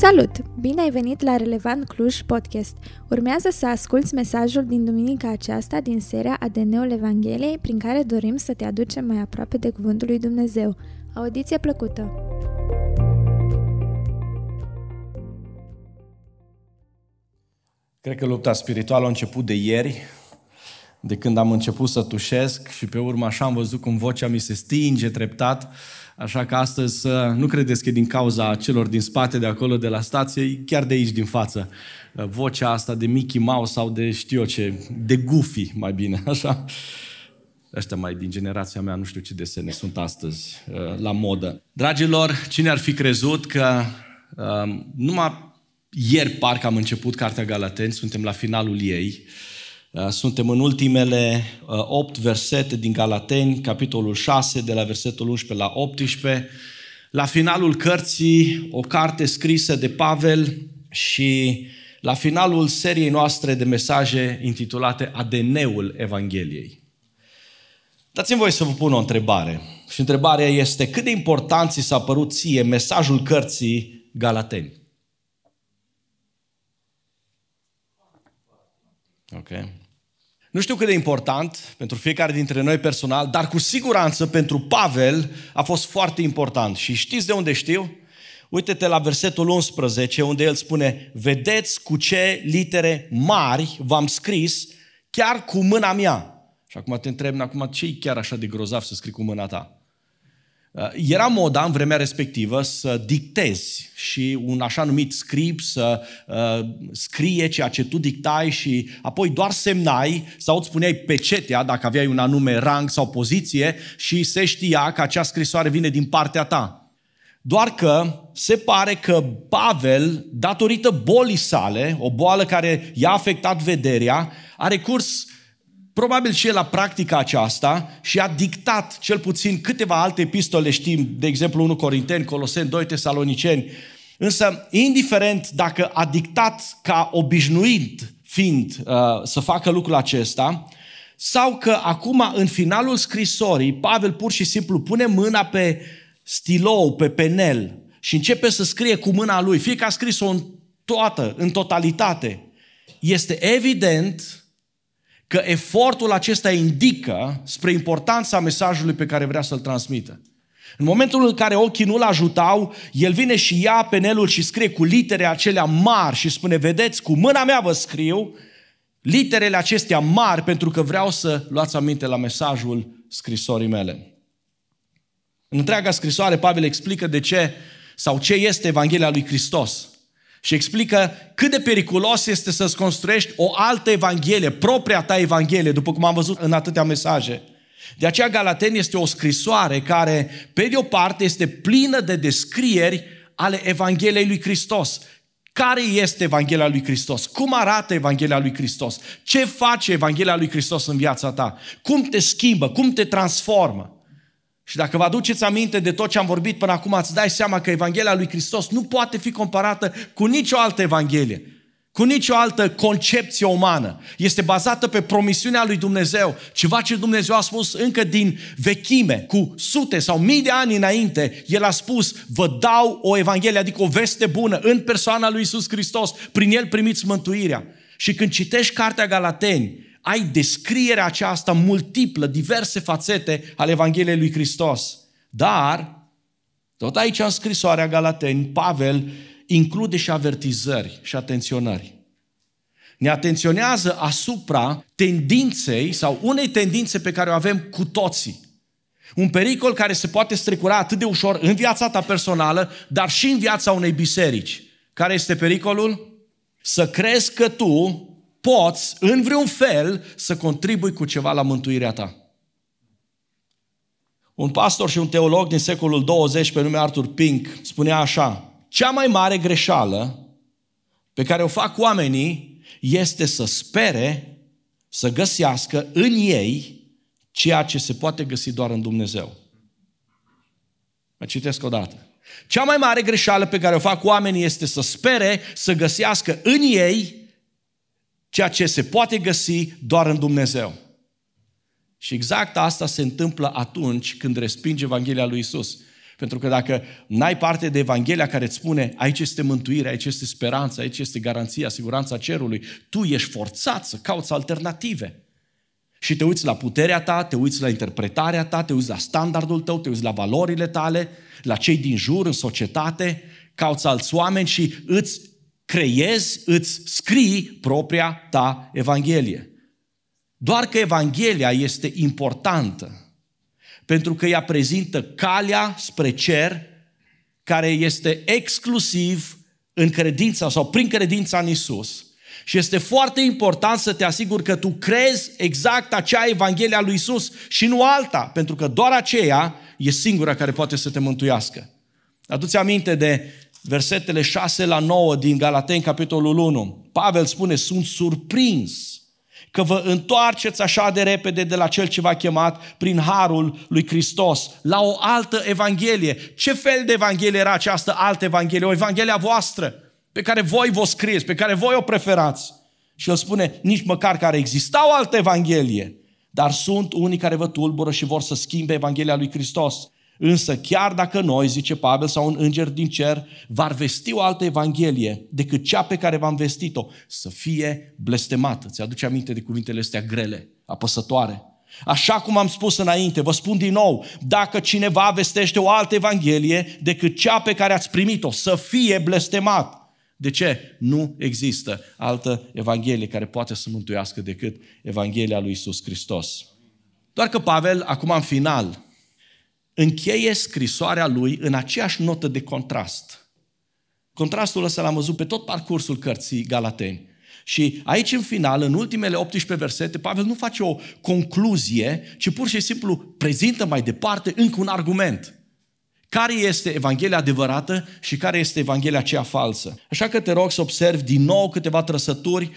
Salut! Bine ai venit la Relevant Cluj Podcast. Urmează să asculți mesajul din duminica aceasta din seria ADN-ul Evangheliei prin care dorim să te aducem mai aproape de Cuvântul lui Dumnezeu. Audiție plăcută! Cred că lupta spirituală a început de ieri, de când am început să tușesc și pe urmă așa am văzut cum vocea mi se stinge treptat Așa că astăzi nu credeți că e din cauza celor din spate de acolo de la stație, chiar de aici din față. Vocea asta de Mickey Mouse sau de știu eu ce, de Goofy mai bine, așa. Ăștia mai din generația mea, nu știu ce desene sunt astăzi uh, la modă. Dragilor, cine ar fi crezut că um, numai ieri parcă am început Cartea Galatenți, suntem la finalul ei, Uh, suntem în ultimele 8 uh, versete din Galateni, capitolul 6, de la versetul 11 la 18. La finalul cărții, o carte scrisă de Pavel și la finalul seriei noastre de mesaje intitulate ADN-ul Evangheliei. Dați-mi voi să vă pun o întrebare. Și întrebarea este cât de important ți s-a părut ție mesajul cărții Galateni? Ok. Nu știu cât de important pentru fiecare dintre noi personal, dar cu siguranță pentru Pavel a fost foarte important. Și știți de unde știu? Uite-te la versetul 11, unde el spune, vedeți cu ce litere mari v-am scris, chiar cu mâna mea. Și acum te întreb, acum ce e chiar așa de grozav să scrii cu mâna ta? Uh, era moda în vremea respectivă să dictezi și un așa numit script să uh, scrie ceea ce tu dictai și apoi doar semnai sau îți spuneai pecetea dacă aveai un anume rang sau poziție și se știa că acea scrisoare vine din partea ta. Doar că se pare că Pavel, datorită bolii sale, o boală care i-a afectat vederea, a recurs probabil și el a practica aceasta și a dictat cel puțin câteva alte epistole, știm, de exemplu 1 Corinteni, Coloseni, 2 Tesaloniceni, însă indiferent dacă a dictat ca obișnuit fiind uh, să facă lucrul acesta, sau că acum în finalul scrisorii Pavel pur și simplu pune mâna pe stilou, pe penel și începe să scrie cu mâna lui, fie că a scris-o în toată, în totalitate, este evident că efortul acesta indică spre importanța mesajului pe care vrea să-l transmită. În momentul în care ochii nu-l ajutau, el vine și ia penelul și scrie cu litere acelea mari și spune, vedeți, cu mâna mea vă scriu literele acestea mari pentru că vreau să luați aminte la mesajul scrisorii mele. În întreaga scrisoare, Pavel explică de ce sau ce este Evanghelia lui Hristos. Și explică cât de periculos este să-ți construiești o altă evanghelie, propria ta evanghelie, după cum am văzut în atâtea mesaje. De aceea Galateni este o scrisoare care, pe de o parte, este plină de descrieri ale Evangheliei lui Hristos. Care este Evanghelia lui Hristos? Cum arată Evanghelia lui Hristos? Ce face Evanghelia lui Hristos în viața ta? Cum te schimbă? Cum te transformă? Și dacă vă aduceți aminte de tot ce am vorbit până acum, îți dai seama că Evanghelia lui Hristos nu poate fi comparată cu nicio altă Evanghelie, cu nicio altă concepție umană. Este bazată pe promisiunea lui Dumnezeu, ceva ce Dumnezeu a spus încă din vechime, cu sute sau mii de ani înainte. El a spus, vă dau o Evanghelie, adică o veste bună în persoana lui Isus Hristos. Prin El primiți mântuirea. Și când citești Cartea Galateni, ai descrierea aceasta multiplă, diverse fațete ale Evangheliei lui Hristos. Dar, tot aici în scrisoarea Galateni, Pavel include și avertizări și atenționări. Ne atenționează asupra tendinței sau unei tendințe pe care o avem cu toții. Un pericol care se poate strecura atât de ușor în viața ta personală, dar și în viața unei biserici. Care este pericolul? Să crezi că tu poți, în vreun fel, să contribui cu ceva la mântuirea ta. Un pastor și un teolog din secolul 20, pe nume Arthur Pink, spunea așa, cea mai mare greșeală pe care o fac oamenii este să spere să găsească în ei ceea ce se poate găsi doar în Dumnezeu. Mă citesc o dată. Cea mai mare greșeală pe care o fac oamenii este să spere să găsească în ei ceea ce se poate găsi doar în Dumnezeu. Și exact asta se întâmplă atunci când respinge Evanghelia lui Isus. Pentru că dacă n-ai parte de Evanghelia care îți spune aici este mântuire, aici este speranță, aici este garanția, siguranța cerului, tu ești forțat să cauți alternative. Și te uiți la puterea ta, te uiți la interpretarea ta, te uiți la standardul tău, te uiți la valorile tale, la cei din jur, în societate, cauți alți oameni și îți creezi, îți scrii propria ta Evanghelie. Doar că Evanghelia este importantă pentru că ea prezintă calea spre cer care este exclusiv în credința sau prin credința în Isus. Și este foarte important să te asiguri că tu crezi exact acea Evanghelie a lui Isus și nu alta, pentru că doar aceea e singura care poate să te mântuiască. Aduți aminte de versetele 6 la 9 din Galateni, capitolul 1. Pavel spune, sunt surprins că vă întoarceți așa de repede de la cel ce v-a chemat prin harul lui Hristos la o altă evanghelie. Ce fel de evanghelie era această altă evanghelie? O evanghelie a voastră, pe care voi vă scrieți, pe care voi o preferați. Și el spune, nici măcar care exista o altă evanghelie, dar sunt unii care vă tulbură și vor să schimbe evanghelia lui Hristos. Însă chiar dacă noi, zice Pavel, sau un înger din cer, v-ar vesti o altă evanghelie decât cea pe care v-am vestit-o, să fie blestemată. Ți-aduce aminte de cuvintele astea grele, apăsătoare. Așa cum am spus înainte, vă spun din nou, dacă cineva vestește o altă evanghelie decât cea pe care ați primit-o, să fie blestemat. De ce? Nu există altă evanghelie care poate să mântuiască decât Evanghelia lui Isus Hristos. Doar că Pavel, acum în final, încheie scrisoarea lui în aceeași notă de contrast. Contrastul ăsta l-am văzut pe tot parcursul cărții Galateni. Și aici, în final, în ultimele 18 versete, Pavel nu face o concluzie, ci pur și simplu prezintă mai departe încă un argument. Care este Evanghelia adevărată și care este Evanghelia aceea falsă. Așa că te rog să observi din nou câteva trăsături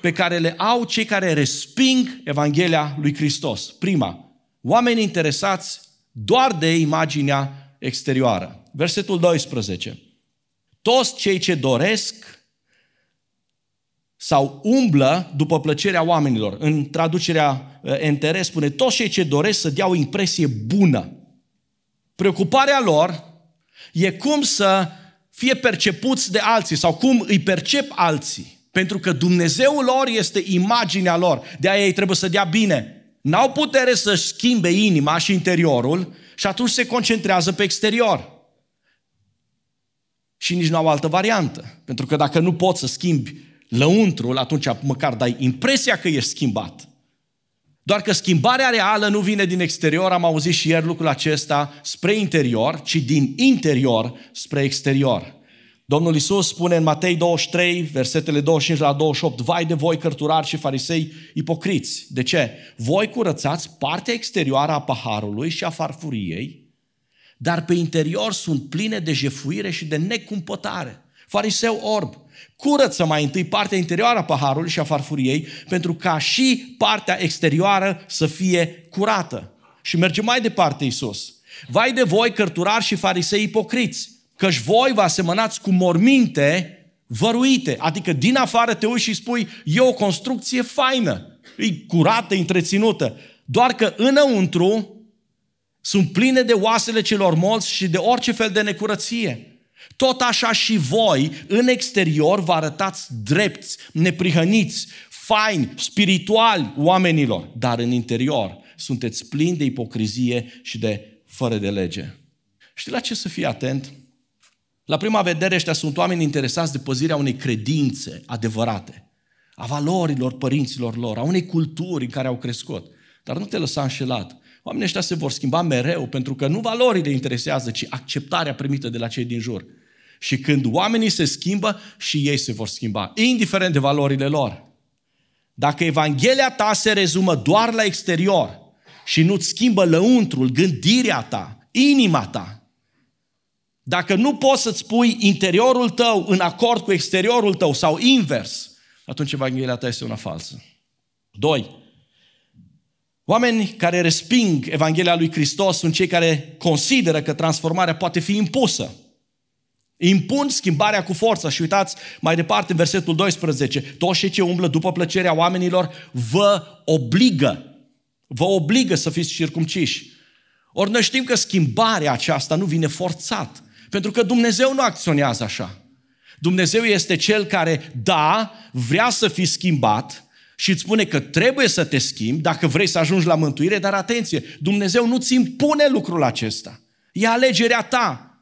pe care le au cei care resping Evanghelia lui Hristos. Prima, oameni interesați doar de imaginea exterioară. Versetul 12. Toți cei ce doresc sau umblă după plăcerea oamenilor. În traducerea uh, NTR spune, toți cei ce doresc să dea o impresie bună. Preocuparea lor e cum să fie percepuți de alții sau cum îi percep alții. Pentru că Dumnezeul lor este imaginea lor. De aia ei trebuie să dea bine n-au putere să-și schimbe inima și interiorul și atunci se concentrează pe exterior. Și nici nu au altă variantă. Pentru că dacă nu poți să schimbi lăuntrul, atunci măcar dai impresia că ești schimbat. Doar că schimbarea reală nu vine din exterior, am auzit și ieri lucrul acesta, spre interior, ci din interior spre exterior. Domnul Isus spune în Matei 23, versetele 25 la 28, Vai de voi cărturari și farisei ipocriți. De ce? Voi curățați partea exterioară a paharului și a farfuriei, dar pe interior sunt pline de jefuire și de necumpătare. Fariseu orb, curăță mai întâi partea interioară a paharului și a farfuriei, pentru ca și partea exterioară să fie curată. Și merge mai departe Isus. Vai de voi cărturari și farisei ipocriți, căci voi vă asemănați cu morminte văruite. Adică din afară te uiți și spui, e o construcție faină, e curată, e întreținută. Doar că înăuntru sunt pline de oasele celor morți și de orice fel de necurăție. Tot așa și voi, în exterior, vă arătați drepți, neprihăniți, faini, spirituali oamenilor, dar în interior sunteți plini de ipocrizie și de fără de lege. Știi la ce să fii atent? La prima vedere, ăștia sunt oameni interesați de păzirea unei credințe adevărate, a valorilor părinților lor, a unei culturi în care au crescut. Dar nu te lăsa înșelat. Oamenii ăștia se vor schimba mereu, pentru că nu valorile interesează, ci acceptarea primită de la cei din jur. Și când oamenii se schimbă, și ei se vor schimba, indiferent de valorile lor. Dacă Evanghelia ta se rezumă doar la exterior și nu-ți schimbă lăuntrul, gândirea ta, inima ta, dacă nu poți să-ți pui interiorul tău în acord cu exteriorul tău sau invers, atunci Evanghelia ta este una falsă. Doi, oameni care resping Evanghelia lui Hristos sunt cei care consideră că transformarea poate fi impusă. Impun schimbarea cu forța și uitați mai departe în versetul 12. Toți cei ce umblă după plăcerea oamenilor vă obligă, vă obligă să fiți circumciși Ori noi știm că schimbarea aceasta nu vine forțat. Pentru că Dumnezeu nu acționează așa. Dumnezeu este Cel care, da, vrea să fii schimbat și îți spune că trebuie să te schimbi dacă vrei să ajungi la mântuire, dar atenție, Dumnezeu nu-ți impune lucrul acesta. E alegerea ta.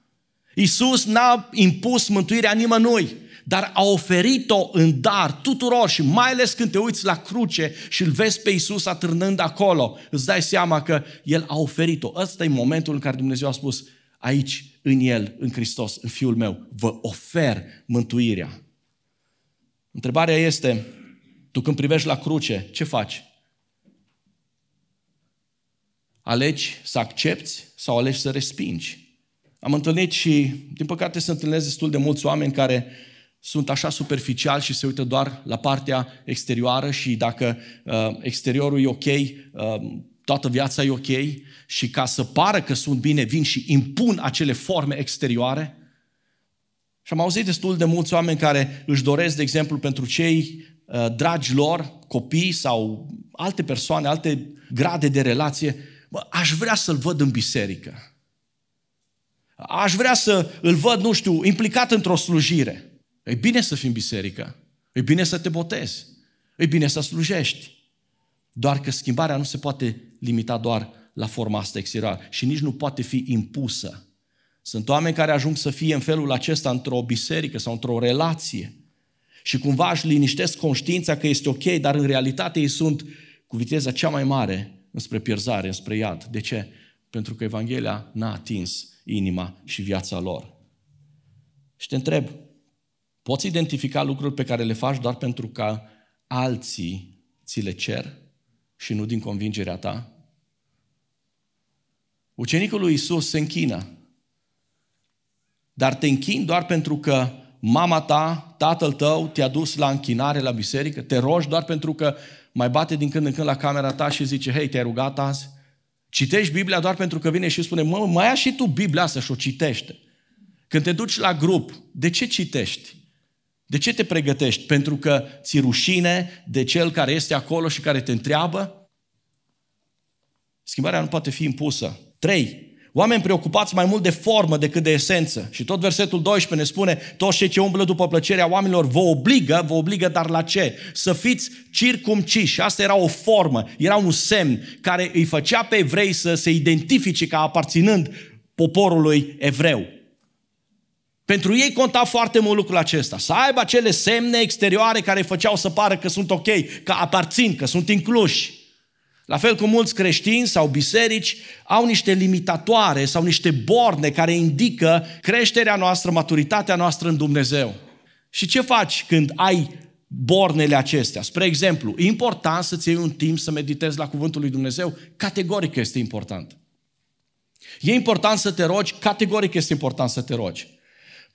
Iisus n-a impus mântuirea nimănui, dar a oferit-o în dar tuturor și mai ales când te uiți la cruce și îl vezi pe Iisus atârnând acolo, îți dai seama că El a oferit-o. Ăsta e momentul în care Dumnezeu a spus, aici, în El, în Hristos, în Fiul meu, vă ofer mântuirea. Întrebarea este, tu când privești la cruce, ce faci? Alegi să accepti sau alegi să respingi? Am întâlnit și, din păcate, se întâlnesc destul de mulți oameni care sunt așa superficial și se uită doar la partea exterioară și dacă uh, exteriorul e ok, uh, toată viața e ok și ca să pară că sunt bine, vin și impun acele forme exterioare. Și am auzit destul de mulți oameni care își doresc, de exemplu, pentru cei uh, dragi lor, copii sau alte persoane, alte grade de relație, bă, aș vrea să-l văd în biserică. Aș vrea să îl văd, nu știu, implicat într-o slujire. E bine să fii în biserică. E bine să te botezi. E bine să slujești. Doar că schimbarea nu se poate limita doar la forma asta exterioară și nici nu poate fi impusă. Sunt oameni care ajung să fie în felul acesta într-o biserică sau într-o relație și cumva își liniștesc conștiința că este ok, dar în realitate ei sunt cu viteza cea mai mare înspre pierzare, înspre iad. De ce? Pentru că Evanghelia n-a atins inima și viața lor. Și te întreb, poți identifica lucruri pe care le faci doar pentru că alții ți le cer și nu din convingerea ta? Ucenicul lui Isus se închină. Dar te închin doar pentru că mama ta, tatăl tău te-a dus la închinare la biserică? Te rogi doar pentru că mai bate din când în când la camera ta și zice, hei, te-ai rugat azi? Citești Biblia doar pentru că vine și spune, mă, mai ia și tu Biblia asta și o citește. Când te duci la grup, de ce citești? De ce te pregătești? Pentru că ți rușine de cel care este acolo și care te întreabă? Schimbarea nu poate fi impusă. 3. Oameni preocupați mai mult de formă decât de esență. Și tot versetul 12 ne spune, toți cei ce umblă după plăcerea oamenilor vă obligă, vă obligă, dar la ce? Să fiți circumciși. Asta era o formă, era un semn care îi făcea pe evrei să se identifice ca aparținând poporului evreu. Pentru ei conta foarte mult lucrul acesta. Să aibă acele semne exterioare care îi făceau să pară că sunt ok, că aparțin, că sunt incluși. La fel cum mulți creștini sau biserici au niște limitatoare sau niște borne care indică creșterea noastră, maturitatea noastră în Dumnezeu. Și ce faci când ai bornele acestea? Spre exemplu, e important să-ți iei un timp să meditezi la Cuvântul lui Dumnezeu? Categoric este important. E important să te rogi? Categoric este important să te rogi.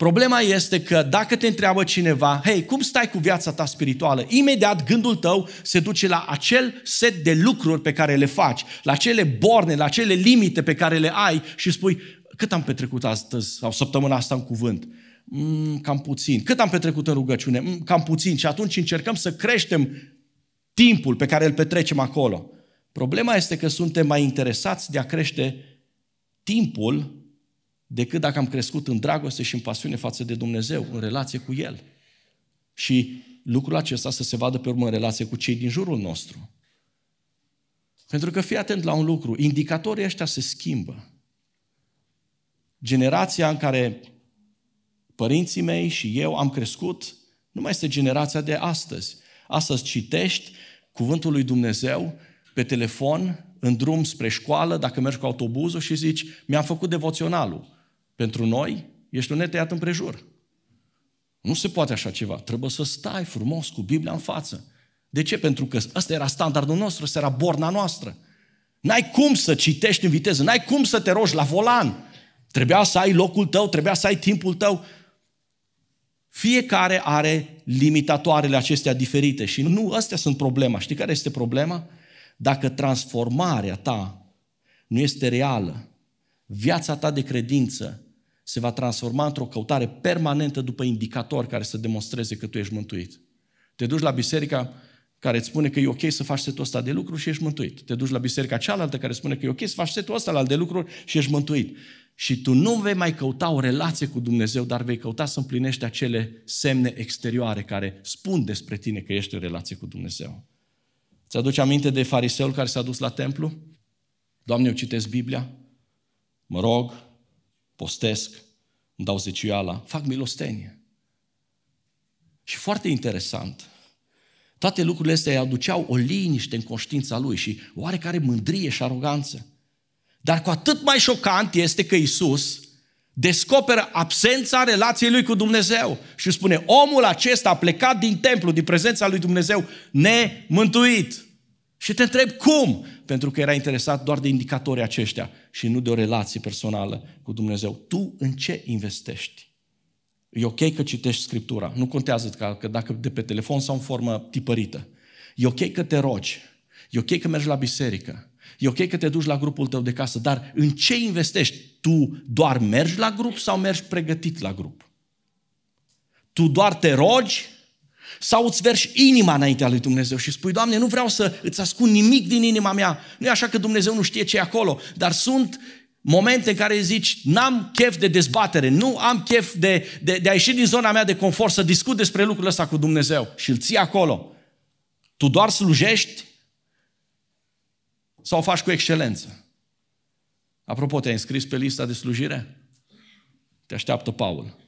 Problema este că dacă te întreabă cineva, hei, cum stai cu viața ta spirituală? Imediat gândul tău se duce la acel set de lucruri pe care le faci, la cele borne, la cele limite pe care le ai și spui, cât am petrecut astăzi sau săptămâna asta în cuvânt? Mm, cam puțin. Cât am petrecut în rugăciune? Mm, cam puțin. Și atunci încercăm să creștem timpul pe care îl petrecem acolo. Problema este că suntem mai interesați de a crește timpul decât dacă am crescut în dragoste și în pasiune față de Dumnezeu, în relație cu El. Și lucrul acesta să se vadă pe urmă în relație cu cei din jurul nostru. Pentru că fii atent la un lucru, indicatorii ăștia se schimbă. Generația în care părinții mei și eu am crescut nu mai este generația de astăzi. Astăzi citești cuvântul lui Dumnezeu pe telefon, în drum spre școală, dacă mergi cu autobuzul și zici, mi-am făcut devoționalul. Pentru noi, ești un netăiat împrejur. Nu se poate așa ceva. Trebuie să stai frumos cu Biblia în față. De ce? Pentru că ăsta era standardul nostru, ăsta era borna noastră. N-ai cum să citești în viteză, n-ai cum să te rogi la volan. Trebuia să ai locul tău, trebuia să ai timpul tău. Fiecare are limitatoarele acestea diferite și nu astea sunt problema. Știi care este problema? Dacă transformarea ta nu este reală, viața ta de credință se va transforma într-o căutare permanentă după indicatori care să demonstreze că tu ești mântuit. Te duci la biserica care îți spune că e ok să faci setul ăsta de lucruri și ești mântuit. Te duci la biserica cealaltă care spune că e ok să faci setul ăsta de lucruri și ești mântuit. Și tu nu vei mai căuta o relație cu Dumnezeu, dar vei căuta să împlinești acele semne exterioare care spun despre tine că ești în relație cu Dumnezeu. Ți-aduce aminte de fariseul care s-a dus la templu? Doamne, eu citesc Biblia, mă rog, postesc, îmi dau zeciuiala, fac milostenie. Și foarte interesant, toate lucrurile astea îi aduceau o liniște în conștiința lui și oarecare mândrie și aroganță. Dar cu atât mai șocant este că Isus descoperă absența relației lui cu Dumnezeu și spune, omul acesta a plecat din templu, din prezența lui Dumnezeu, nemântuit. Și te întreb cum? Pentru că era interesat doar de indicatorii aceștia și nu de o relație personală cu Dumnezeu. Tu în ce investești? E ok că citești Scriptura. Nu contează că, că dacă de pe telefon sau în formă tipărită. E ok că te rogi. E ok că mergi la biserică. E ok că te duci la grupul tău de casă, dar în ce investești? Tu doar mergi la grup sau mergi pregătit la grup? Tu doar te rogi sau îți verși inima înaintea lui Dumnezeu și spui, Doamne, nu vreau să îți ascund nimic din inima mea. Nu e așa că Dumnezeu nu știe ce e acolo, dar sunt momente în care zici, n-am chef de dezbatere, nu am chef de, de, de a ieși din zona mea de confort, să discut despre lucrurile ăsta cu Dumnezeu și îl ții acolo. Tu doar slujești sau o faci cu excelență? Apropo, te-ai înscris pe lista de slujire? Te așteaptă Paul.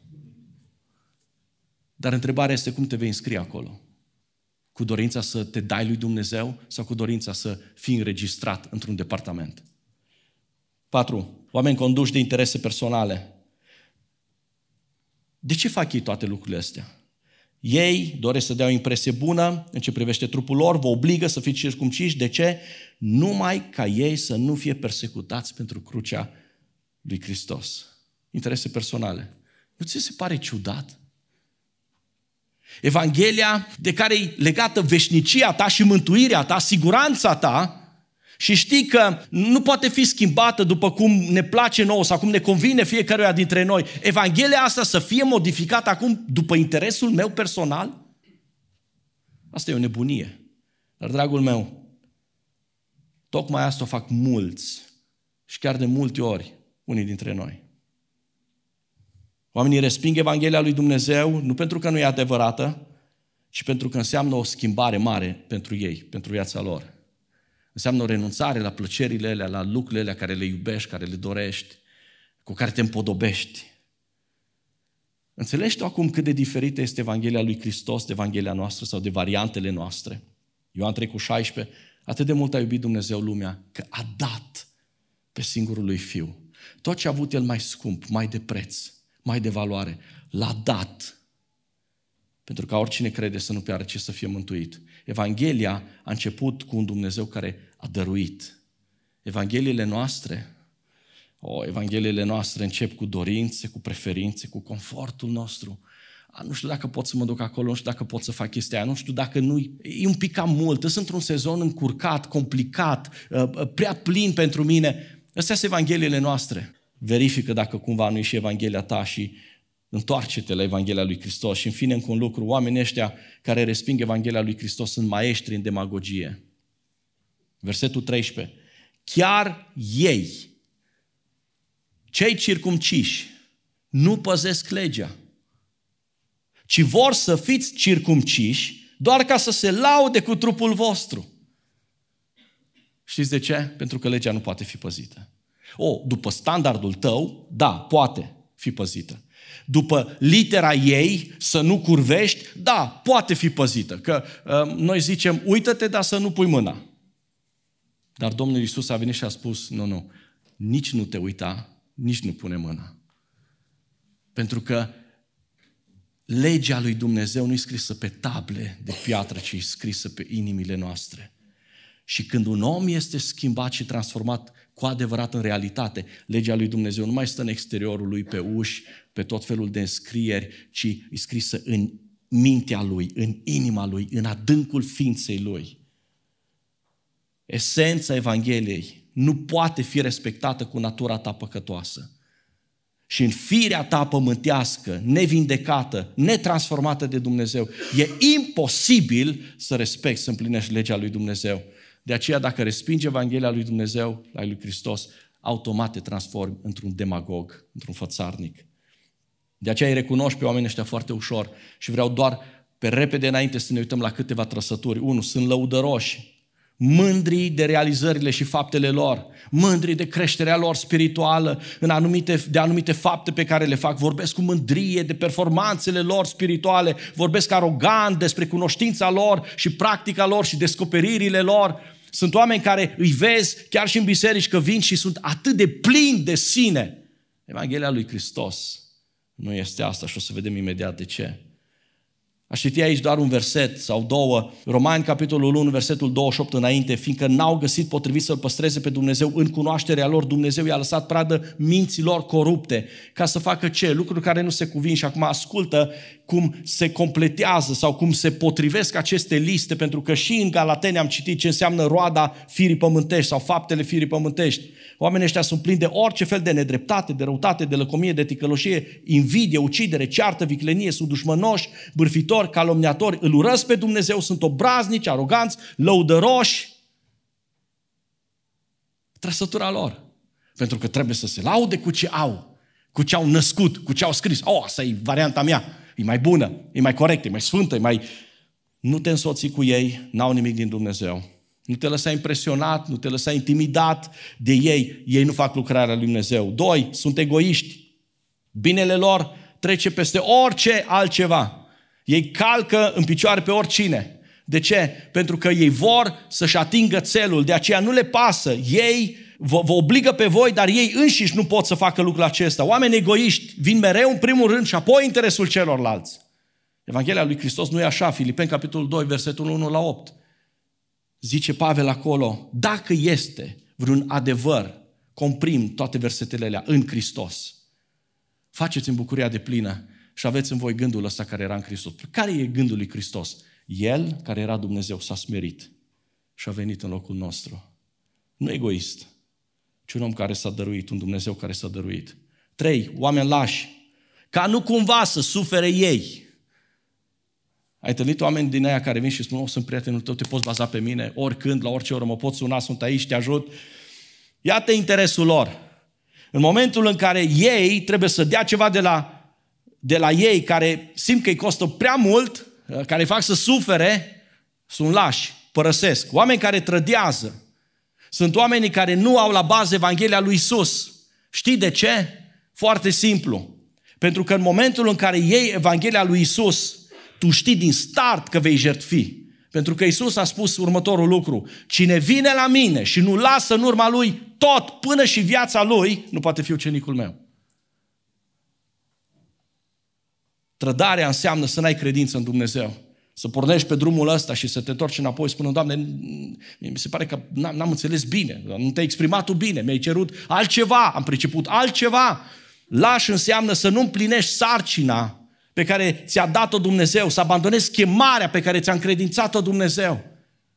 Dar întrebarea este cum te vei înscrie acolo? Cu dorința să te dai lui Dumnezeu sau cu dorința să fii înregistrat într-un departament? 4. Oameni conduși de interese personale. De ce fac ei toate lucrurile astea? Ei doresc să dea o impresie bună în ce privește trupul lor, vă obligă să fiți circumciși. De ce? Numai ca ei să nu fie persecutați pentru crucea lui Hristos. Interese personale. Nu ți se pare ciudat? Evanghelia de care e legată veșnicia ta și mântuirea ta, siguranța ta, și știi că nu poate fi schimbată după cum ne place nouă sau cum ne convine fiecăruia dintre noi. Evanghelia asta să fie modificată acum după interesul meu personal? Asta e o nebunie. Dar, dragul meu, tocmai asta o fac mulți și chiar de multe ori unii dintre noi. Oamenii resping Evanghelia lui Dumnezeu nu pentru că nu e adevărată, ci pentru că înseamnă o schimbare mare pentru ei, pentru viața lor. Înseamnă o renunțare la plăcerile alea, la lucrurile alea care le iubești, care le dorești, cu care te împodobești. Înțelegi tu acum cât de diferită este Evanghelia lui Hristos de Evanghelia noastră sau de variantele noastre? Ioan 3 cu 16, atât de mult a iubit Dumnezeu lumea că a dat pe singurul lui Fiu. Tot ce a avut El mai scump, mai de preț, mai de valoare, l-a dat pentru ca oricine crede să nu piară, ci să fie mântuit. Evanghelia a început cu un Dumnezeu care a dăruit. Evangheliile noastre, o, Evangheliile noastre încep cu dorințe, cu preferințe, cu confortul nostru. A, nu știu dacă pot să mă duc acolo, nu știu dacă pot să fac chestia aia, nu știu dacă nu e un pic cam mult, sunt într-un sezon încurcat, complicat, ă, ă, prea plin pentru mine. Astea sunt Evangheliile noastre. Verifică dacă cumva nu e și Evanghelia ta și Întoarce-te la Evanghelia lui Hristos și în fine încă un lucru, oamenii ăștia care resping Evanghelia lui Hristos sunt maestri în demagogie. Versetul 13. Chiar ei, cei circumciși, nu păzesc legea, ci vor să fiți circumciși doar ca să se laude cu trupul vostru. Știți de ce? Pentru că legea nu poate fi păzită. O, după standardul tău, da, poate fi păzită după litera ei, să nu curvești, da, poate fi păzită. Că uh, noi zicem, uită-te, dar să nu pui mâna. Dar Domnul Iisus a venit și a spus, nu, nu, nici nu te uita, nici nu pune mâna. Pentru că legea lui Dumnezeu nu e scrisă pe table de piatră, ci e scrisă pe inimile noastre. Și când un om este schimbat și transformat cu adevărat în realitate, legea lui Dumnezeu nu mai stă în exteriorul lui, pe uși, pe tot felul de înscrieri, ci e scrisă în mintea lui, în inima lui, în adâncul ființei lui. Esența Evangheliei nu poate fi respectată cu natura ta păcătoasă. și în firea ta pământească, nevindecată, netransformată de Dumnezeu, e imposibil să respecti, să împlinești legea lui Dumnezeu. De aceea, dacă respingi Evanghelia lui Dumnezeu, la lui Hristos, automat te transformi într-un demagog, într-un fățarnic. De aceea îi recunoști pe oamenii ăștia foarte ușor și vreau doar pe repede înainte să ne uităm la câteva trăsături. Unu, sunt lăudăroși, mândri de realizările și faptele lor, mândri de creșterea lor spirituală, în anumite, de anumite fapte pe care le fac, vorbesc cu mândrie de performanțele lor spirituale, vorbesc arogant despre cunoștința lor și practica lor și descoperirile lor. Sunt oameni care îi vezi chiar și în biserici că vin și sunt atât de plini de sine. Evanghelia lui Hristos nu este asta și o să vedem imediat de ce. Aș citi aici doar un verset sau două. Romani, capitolul 1, versetul 28 înainte, fiindcă n-au găsit potrivit să-L păstreze pe Dumnezeu în cunoașterea lor, Dumnezeu i-a lăsat pradă minților corupte, ca să facă ce? Lucruri care nu se cuvin și acum ascultă cum se completează sau cum se potrivesc aceste liste, pentru că și în Galatene am citit ce înseamnă roada firii pământești sau faptele firii pământești. Oamenii ăștia sunt plini de orice fel de nedreptate, de răutate, de lăcomie, de ticăloșie, invidie, ucidere, ceartă, viclenie, sunt dușmănoși, bârfitori, calomniatori, îl urăsc pe Dumnezeu, sunt obraznici, aroganți, lăudăroși. Trăsătura lor. Pentru că trebuie să se laude cu ce au, cu ce au născut, cu ce au scris. Oh, asta e varianta mea, e mai bună, e mai corectă, e mai sfântă, e mai... Nu te însoți cu ei, n-au nimic din Dumnezeu. Nu te lăsa impresionat, nu te lăsa intimidat de ei. Ei nu fac lucrarea lui Dumnezeu. Doi, sunt egoiști. Binele lor trece peste orice altceva. Ei calcă în picioare pe oricine. De ce? Pentru că ei vor să-și atingă țelul, de aceea nu le pasă. Ei vă, vă obligă pe voi, dar ei înșiși nu pot să facă lucrul acesta. Oameni egoiști vin mereu în primul rând și apoi interesul celorlalți. Evanghelia lui Hristos nu e așa, Filipeni capitolul 2, versetul 1 la 8 zice Pavel acolo, dacă este vreun adevăr, comprim toate versetele alea în Hristos. Faceți în bucuria de plină și aveți în voi gândul ăsta care era în Hristos. Care e gândul lui Hristos? El, care era Dumnezeu, s-a smerit și a venit în locul nostru. Nu egoist, ci un om care s-a dăruit, un Dumnezeu care s-a dăruit. Trei, oameni lași, ca nu cumva să sufere ei ai întâlnit oameni din aia care vin și spun, o, sunt prietenul tău, te poți baza pe mine, oricând, la orice oră mă pot suna, sunt aici, te ajut. Iată interesul lor. În momentul în care ei trebuie să dea ceva de la, de la ei care simt că îi costă prea mult, care îi fac să sufere, sunt lași, părăsesc. Oameni care trădează. Sunt oamenii care nu au la bază Evanghelia lui Isus. Știi de ce? Foarte simplu. Pentru că în momentul în care iei Evanghelia lui Isus, tu știi din start că vei jertfi. Pentru că Isus a spus următorul lucru. Cine vine la mine și nu lasă în urma lui tot până și viața lui, nu poate fi ucenicul meu. Trădarea înseamnă să n-ai credință în Dumnezeu. Să pornești pe drumul ăsta și să te întorci înapoi spunând, Doamne, mi se pare că n-am, n-am înțeles bine, nu te-ai exprimat tu bine, mi-ai cerut altceva, am priceput altceva. Lași înseamnă să nu împlinești sarcina pe care ți-a dat-o Dumnezeu, să abandonezi chemarea pe care ți-a încredințat-o Dumnezeu.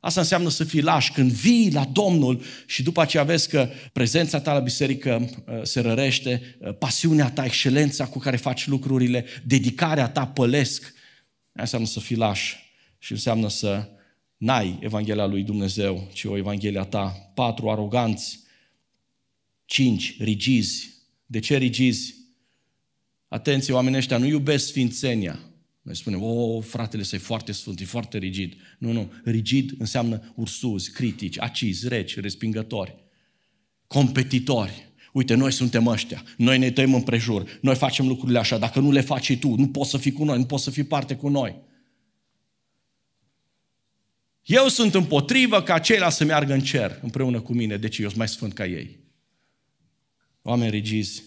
Asta înseamnă să fii lași când vii la Domnul și după aceea vezi că prezența ta la biserică uh, se rărește, uh, pasiunea ta, excelența cu care faci lucrurile, dedicarea ta pălesc. Asta înseamnă să fii lași și înseamnă să n-ai Evanghelia lui Dumnezeu, ci o Evanghelia ta. Patru, aroganți. Cinci, rigizi. De ce rigizi? Atenție, oamenii ăștia nu iubesc sfințenia. Noi spunem, o, fratele să foarte sfânt, e foarte rigid. Nu, nu, rigid înseamnă ursuzi, critici, acizi, reci, respingători, competitori. Uite, noi suntem ăștia, noi ne tăiem împrejur, noi facem lucrurile așa, dacă nu le faci și tu, nu poți să fii cu noi, nu poți să fii parte cu noi. Eu sunt împotrivă ca ceilalți să meargă în cer împreună cu mine, deci eu sunt mai sfânt ca ei. Oameni rigizi,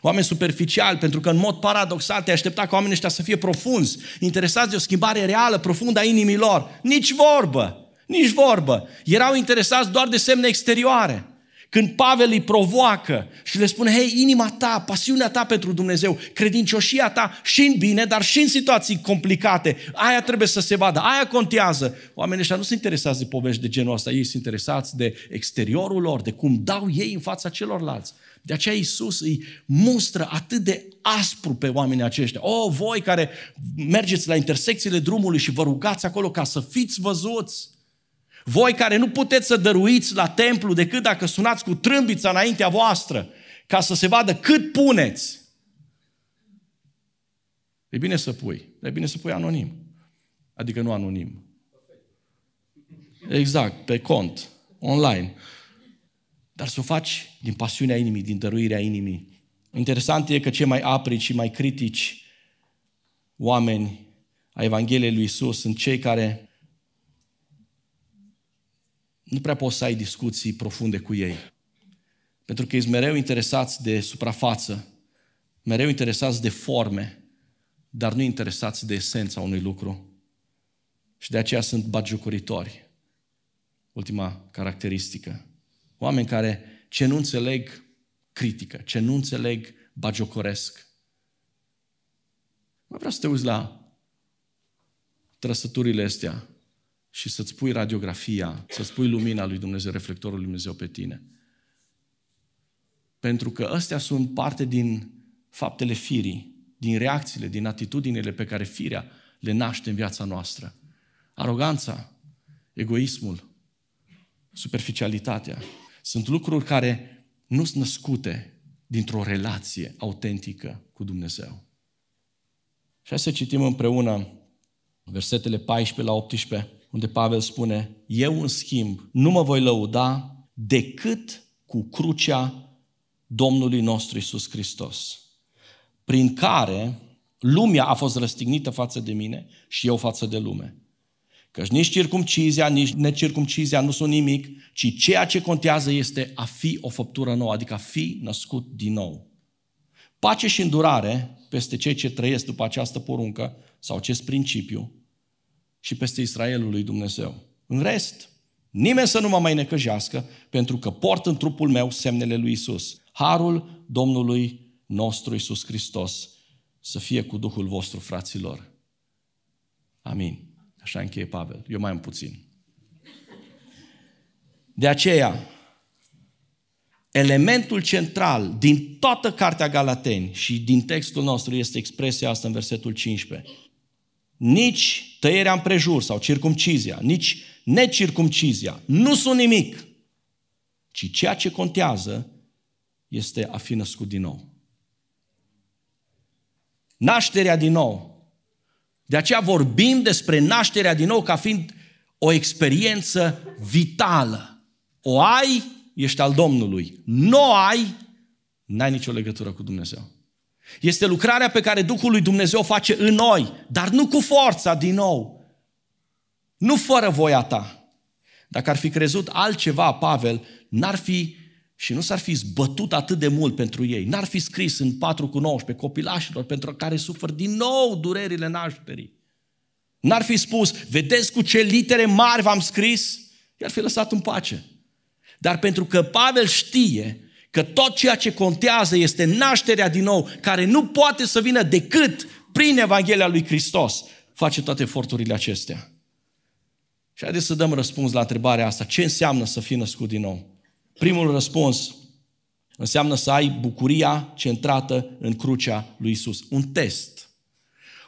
Oameni superficiali, pentru că în mod paradoxal te aștepta ca oamenii ăștia să fie profunzi, interesați de o schimbare reală, profundă a inimilor. Nici vorbă, nici vorbă. Erau interesați doar de semne exterioare. când Pavel îi provoacă și le spune, hei, inima ta, pasiunea ta pentru Dumnezeu, credincioșia ta și în bine, dar și în situații complicate, aia trebuie să se vadă, aia contează. Oamenii ăștia nu se interesează de povești de genul ăsta, ei sunt interesați de exteriorul lor, de cum dau ei în fața celorlalți. De aceea Iisus îi mustră atât de aspru pe oamenii aceștia. O, voi care mergeți la intersecțiile drumului și vă rugați acolo ca să fiți văzuți. Voi care nu puteți să dăruiți la templu decât dacă sunați cu trâmbița înaintea voastră, ca să se vadă cât puneți. E bine să pui, dar e bine să pui anonim. Adică nu anonim. Exact, pe cont, online. Dar să o faci din pasiunea inimii, din dăruirea inimii. Interesant e că cei mai aprici și mai critici oameni a Evangheliei lui Isus sunt cei care nu prea poți să ai discuții profunde cu ei. Pentru că ești mereu interesați de suprafață, mereu interesați de forme, dar nu interesați de esența unui lucru. Și de aceea sunt bagiocoritori. Ultima caracteristică. Oameni care ce nu înțeleg critică, ce nu înțeleg bagiocoresc. Mă vreau să te uiți la trăsăturile astea și să-ți pui radiografia, să-ți pui lumina lui Dumnezeu, reflectorul lui Dumnezeu pe tine. Pentru că astea sunt parte din faptele firii, din reacțiile, din atitudinile pe care firea le naște în viața noastră. Aroganța, egoismul, superficialitatea. Sunt lucruri care nu sunt născute dintr-o relație autentică cu Dumnezeu. Și hai să citim împreună versetele 14 la 18 unde Pavel spune, eu în schimb nu mă voi lăuda decât cu crucea Domnului nostru Isus Hristos, prin care lumea a fost răstignită față de mine și eu față de lume. Căci nici circumcizia, nici necircumcizia nu sunt nimic, ci ceea ce contează este a fi o făptură nouă, adică a fi născut din nou. Pace și îndurare peste cei ce trăiesc după această poruncă sau acest principiu, și peste Israelul lui Dumnezeu. În rest, nimeni să nu mă mai necăjească, pentru că port în trupul meu semnele lui Isus. Harul Domnului nostru Isus Hristos să fie cu Duhul vostru, fraților. Amin. Așa încheie Pavel. Eu mai am puțin. De aceea, elementul central din toată cartea Galateni și din textul nostru este expresia asta în versetul 15 nici tăierea împrejur sau circumcizia, nici necircumcizia nu sunt nimic, ci ceea ce contează este a fi născut din nou. Nașterea din nou. De aceea vorbim despre nașterea din nou ca fiind o experiență vitală. O ai, ești al Domnului. Nu o ai, n-ai nicio legătură cu Dumnezeu. Este lucrarea pe care Duhul lui Dumnezeu o face în noi, dar nu cu forța din nou. Nu fără voia ta. Dacă ar fi crezut altceva, Pavel, n-ar fi și nu s-ar fi zbătut atât de mult pentru ei. N-ar fi scris în 4 cu 19 copilașilor pentru care sufer din nou durerile nașterii. N-ar fi spus, vedeți cu ce litere mari v-am scris? I-ar fi lăsat în pace. Dar pentru că Pavel știe că tot ceea ce contează este nașterea din nou, care nu poate să vină decât prin Evanghelia lui Hristos, face toate eforturile acestea. Și haideți să dăm răspuns la întrebarea asta. Ce înseamnă să fii născut din nou? Primul răspuns înseamnă să ai bucuria centrată în crucea lui Isus. Un test.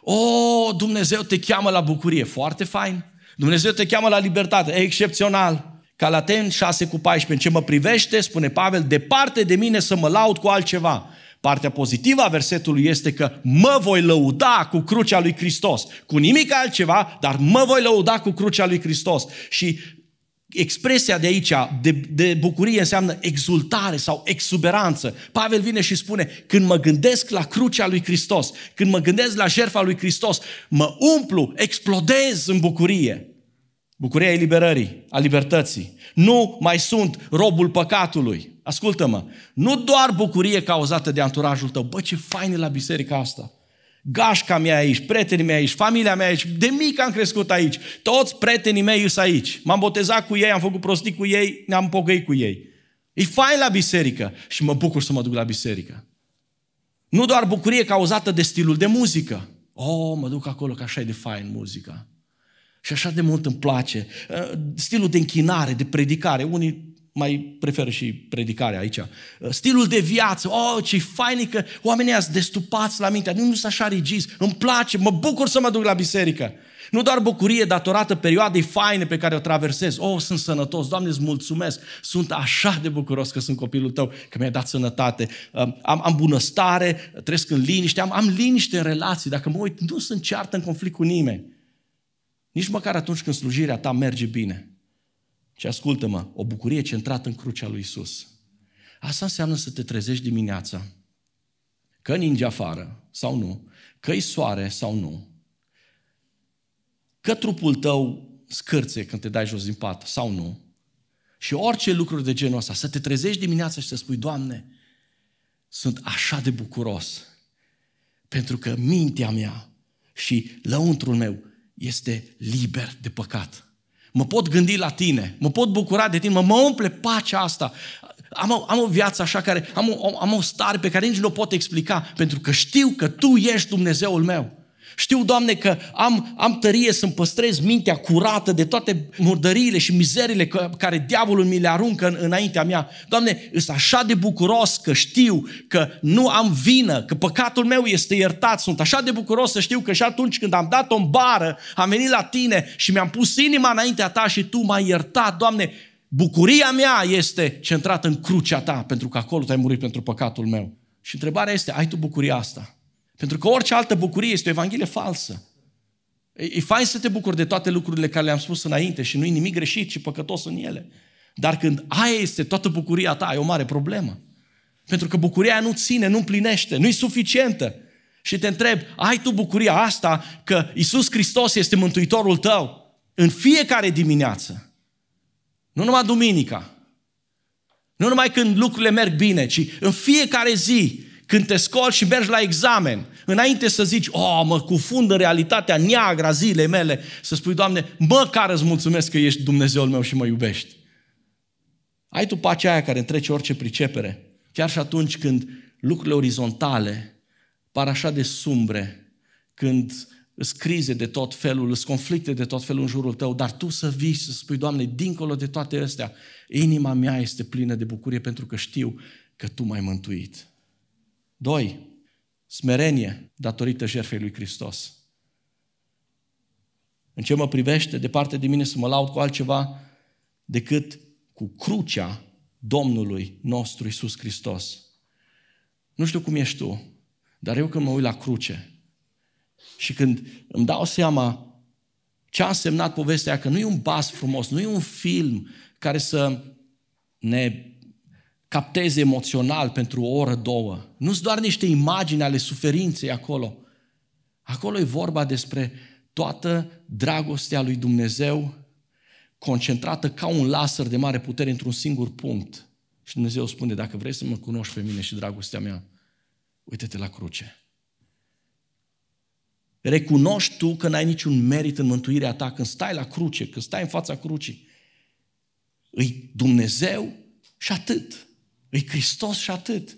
O, Dumnezeu te cheamă la bucurie. Foarte fain. Dumnezeu te cheamă la libertate. E excepțional. Galaten 6 cu 14, în ce mă privește, spune Pavel, departe de mine să mă laud cu altceva. Partea pozitivă a versetului este că mă voi lăuda cu crucea lui Hristos. Cu nimic altceva, dar mă voi lăuda cu crucea lui Hristos. Și expresia de aici, de, de bucurie, înseamnă exultare sau exuberanță. Pavel vine și spune, când mă gândesc la crucea lui Hristos, când mă gândesc la jertfa lui Hristos, mă umplu, explodez în bucurie. Bucuria eliberării, a libertății. Nu mai sunt robul păcatului. Ascultă-mă, nu doar bucurie cauzată de anturajul tău. Bă, ce fain e la biserica asta. Gașca mea aici, prietenii mei aici, familia mea aici, de mic am crescut aici. Toți prietenii mei sunt aici. M-am botezat cu ei, am făcut prostii cu ei, ne-am pogăit cu ei. E fain la biserică și mă bucur să mă duc la biserică. Nu doar bucurie cauzată de stilul de muzică. Oh, mă duc acolo că așa e de fain muzica. Și așa de mult îmi place. Uh, stilul de închinare, de predicare. Unii mai preferă și predicarea aici. Uh, stilul de viață. Oh, ce fain că oamenii ați destupați la mintea. Nu, nu sunt așa rigizi. Îmi place, mă bucur să mă duc la biserică. Nu doar bucurie datorată perioadei faine pe care o traversez. Oh, sunt sănătos, Doamne, îți mulțumesc. Sunt așa de bucuros că sunt copilul tău, că mi-ai dat sănătate. Am, am bunăstare, trăiesc în liniște, am, am liniște în relații. Dacă mă uit, nu sunt ceartă în conflict cu nimeni. Nici măcar atunci când slujirea ta merge bine. Și ascultă-mă, o bucurie centrată în crucea lui Isus. Asta înseamnă să te trezești dimineața, că ninge afară sau nu, că-i soare sau nu, că trupul tău scârțe când te dai jos din pat sau nu, și orice lucruri de genul ăsta, să te trezești dimineața și să spui, Doamne, sunt așa de bucuros, pentru că mintea mea și lăuntrul meu este liber de păcat. Mă pot gândi la tine, mă pot bucura de tine, mă, mă umple pacea asta. Am o, am o viață așa care, am o, am o stare pe care nici nu o pot explica, pentru că știu că Tu ești Dumnezeul meu. Știu, Doamne, că am, am tărie să-mi păstrez mintea curată de toate murdăriile și mizerile care diavolul mi le aruncă în, înaintea mea. Doamne, sunt așa de bucuros că știu că nu am vină, că păcatul meu este iertat. Sunt așa de bucuros să știu că și atunci când am dat-o în bară, am venit la Tine și mi-am pus inima înaintea Ta și Tu m-ai iertat. Doamne, bucuria mea este centrată în crucea Ta, pentru că acolo Tu ai murit pentru păcatul meu. Și întrebarea este, ai Tu bucuria asta? Pentru că orice altă bucurie este o evanghelie falsă. E, e fain să te bucuri de toate lucrurile care le-am spus înainte și nu e nimic greșit și păcătos în ele. Dar când aia este toată bucuria ta, ai o mare problemă. Pentru că bucuria aia nu ține, nu împlinește, nu e suficientă. Și te întreb, ai tu bucuria asta că Isus Hristos este Mântuitorul tău în fiecare dimineață? Nu numai duminica. Nu numai când lucrurile merg bine, ci în fiecare zi când te scoli și mergi la examen, înainte să zici, oh, mă cufund în realitatea neagră a zilei mele, să spui, Doamne, măcar îți mulțumesc că ești Dumnezeul meu și mă iubești. Ai tu pacea aia care întrece orice pricepere, chiar și atunci când lucrurile orizontale par așa de sumbre, când îți crize de tot felul, îți conflicte de tot felul în jurul tău, dar tu să vii să spui, Doamne, dincolo de toate astea, inima mea este plină de bucurie pentru că știu că Tu m-ai mântuit. Doi, smerenie datorită jertfei lui Hristos. În ce mă privește, departe de mine să mă laud cu altceva decât cu crucea Domnului nostru Isus Hristos. Nu știu cum ești tu, dar eu când mă uit la cruce și când îmi dau seama ce a însemnat povestea aia, că nu e un bas frumos, nu e un film care să ne captezi emoțional pentru o oră, două. Nu sunt doar niște imagini ale suferinței acolo. Acolo e vorba despre toată dragostea lui Dumnezeu concentrată ca un laser de mare putere într-un singur punct. Și Dumnezeu spune, dacă vrei să mă cunoști pe mine și dragostea mea, uite-te la cruce. Recunoști tu că n-ai niciun merit în mântuirea ta când stai la cruce, când stai în fața crucii. Îi Dumnezeu și atât. E Hristos și atât.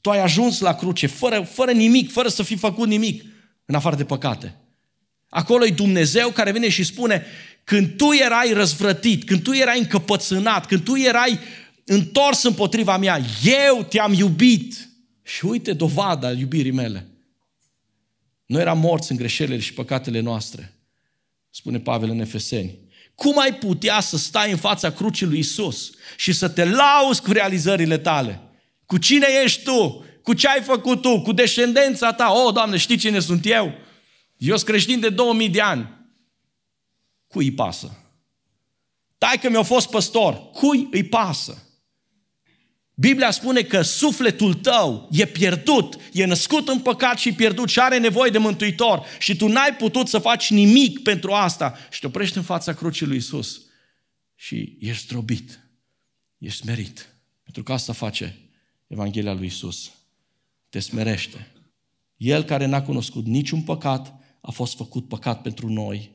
Tu ai ajuns la cruce fără, fără nimic, fără să fi făcut nimic, în afară de păcate. Acolo e Dumnezeu care vine și spune, când tu erai răzvrătit, când tu erai încăpățânat, când tu erai întors împotriva mea, eu te-am iubit. Și uite dovada iubirii mele. Noi eram morți în greșelile și păcatele noastre, spune Pavel în Efeseni. Cum ai putea să stai în fața crucii lui Isus și să te lauzi cu realizările tale? Cu cine ești tu? Cu ce ai făcut tu? Cu descendența ta? Oh, Doamne, știi cine sunt eu? Eu sunt creștin de 2000 de ani. Cui îi pasă? Tai că mi-a fost păstor. Cui îi pasă? Biblia spune că sufletul tău e pierdut, e născut în păcat și pierdut și are nevoie de mântuitor și tu n-ai putut să faci nimic pentru asta și te oprești în fața crucii lui Isus și ești zdrobit, ești smerit. Pentru că asta face Evanghelia lui Isus. Te smerește. El care n-a cunoscut niciun păcat a fost făcut păcat pentru noi,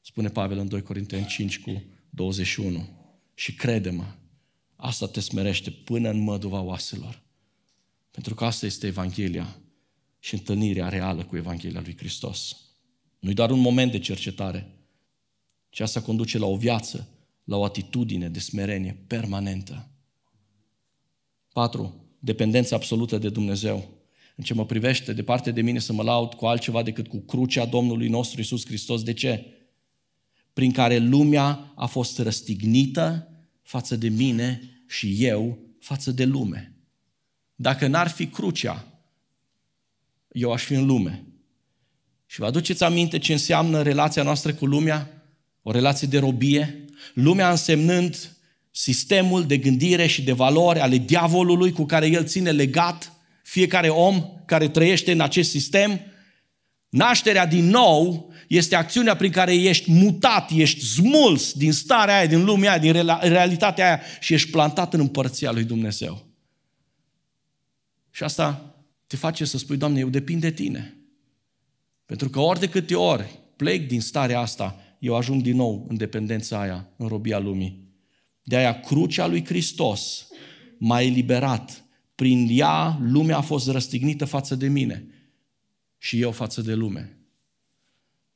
spune Pavel în 2 Corinteni 5 cu 21. Și crede-mă, asta te smerește până în măduva oaselor. Pentru că asta este Evanghelia și întâlnirea reală cu Evanghelia lui Hristos. Nu-i doar un moment de cercetare, ci asta conduce la o viață, la o atitudine de smerenie permanentă. 4. Dependența absolută de Dumnezeu. În ce mă privește, departe de mine să mă laud cu altceva decât cu crucea Domnului nostru Isus Hristos. De ce? Prin care lumea a fost răstignită față de mine și eu față de lume. Dacă n-ar fi crucea, eu aș fi în lume. Și vă aduceți aminte ce înseamnă relația noastră cu lumea? O relație de robie? Lumea însemnând sistemul de gândire și de valori ale diavolului cu care el ține legat fiecare om care trăiește în acest sistem. Nașterea din nou este acțiunea prin care ești mutat, ești smuls din starea aia, din lumea aia, din realitatea aia și ești plantat în împărția lui Dumnezeu. Și asta te face să spui, Doamne, eu depind de Tine. Pentru că ori de câte ori plec din starea asta, eu ajung din nou în dependența aia, în robia lumii. De aia crucea lui Hristos m-a eliberat. Prin ea lumea a fost răstignită față de mine și eu față de lume.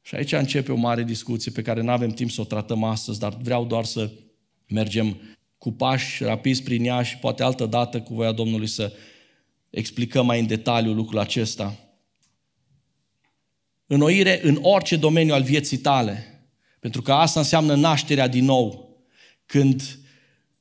Și aici începe o mare discuție pe care nu avem timp să o tratăm astăzi, dar vreau doar să mergem cu pași rapizi prin ea și poate altă dată cu voia Domnului să explicăm mai în detaliu lucrul acesta. Înnoire în orice domeniu al vieții tale, pentru că asta înseamnă nașterea din nou. Când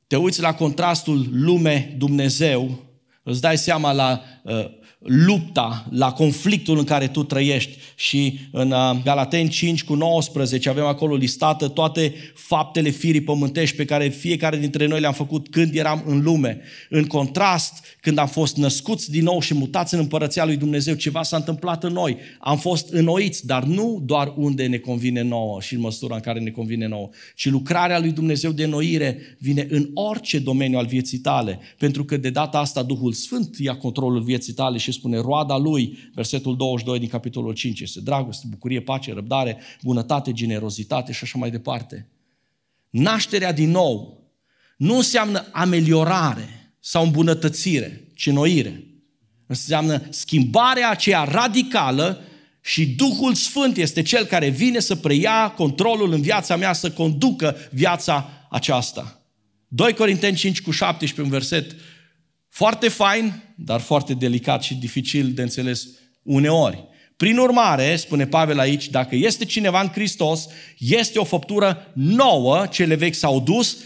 te uiți la contrastul lume-Dumnezeu, îți dai seama la uh, lupta, la conflictul în care tu trăiești. Și în uh, Galateni 5 cu 19 avem acolo listată toate faptele firii pământești pe care fiecare dintre noi le-am făcut când eram în lume. În contrast, când am fost născuți din nou și mutați în împărăția lui Dumnezeu, ceva s-a întâmplat în noi. Am fost înnoiți, dar nu doar unde ne convine nouă și în măsura în care ne convine nouă, ci lucrarea lui Dumnezeu de noire vine în orice domeniu al vieții tale, pentru că de data asta Duhul Sfânt ia controlul vieții tale și spune roada lui, versetul 22 din capitolul 5, este dragoste, bucurie, pace, răbdare, bunătate, generozitate și așa mai departe. Nașterea din nou nu înseamnă ameliorare sau îmbunătățire, ci noire. Înseamnă schimbarea aceea radicală și Duhul Sfânt este Cel care vine să preia controlul în viața mea, să conducă viața aceasta. 2 Corinteni 5 cu 17, un verset foarte fain, dar foarte delicat și dificil de înțeles uneori. Prin urmare, spune Pavel aici, dacă este cineva în Hristos, este o făptură nouă, cele vechi s-au dus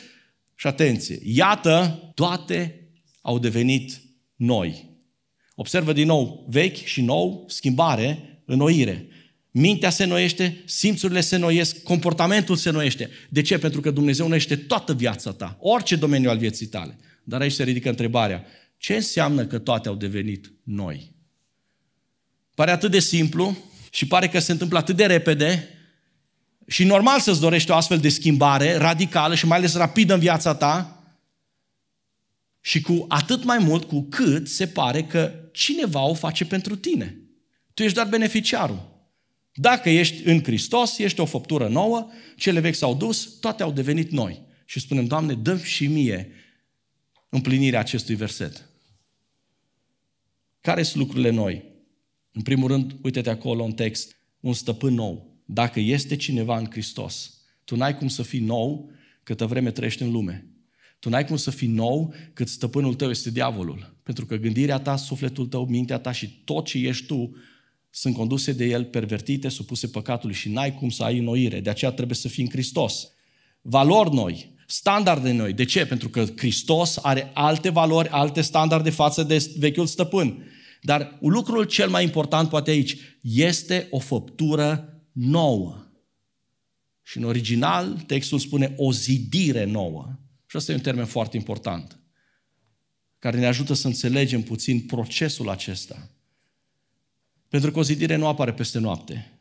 și atenție, iată, toate au devenit noi. Observă din nou, vechi și nou, schimbare, înnoire. Mintea se noiește, simțurile se noiesc, comportamentul se noiește. De ce? Pentru că Dumnezeu noiește toată viața ta, orice domeniu al vieții tale. Dar aici se ridică întrebarea, ce înseamnă că toate au devenit noi? Pare atât de simplu și pare că se întâmplă atât de repede și normal să-ți dorești o astfel de schimbare radicală și mai ales rapidă în viața ta și cu atât mai mult cu cât se pare că cineva o face pentru tine. Tu ești doar beneficiarul. Dacă ești în Hristos, ești o făptură nouă, cele vechi s-au dus, toate au devenit noi. Și spunem, Doamne, dă și mie împlinirea acestui verset. Care sunt lucrurile noi? În primul rând, uite-te acolo în text, un stăpân nou. Dacă este cineva în Hristos, tu n-ai cum să fii nou câtă vreme trăiești în lume. Tu n-ai cum să fii nou cât stăpânul tău este diavolul. Pentru că gândirea ta, sufletul tău, mintea ta și tot ce ești tu sunt conduse de el, pervertite, supuse păcatului și n-ai cum să ai înnoire. De aceea trebuie să fii în Hristos. Valori noi, standarde noi. De ce? Pentru că Hristos are alte valori, alte standarde față de vechiul stăpân. Dar lucrul cel mai important poate aici este o făptură nouă. Și în original textul spune o zidire nouă. Și asta e un termen foarte important, care ne ajută să înțelegem puțin procesul acesta. Pentru că o zidire nu apare peste noapte,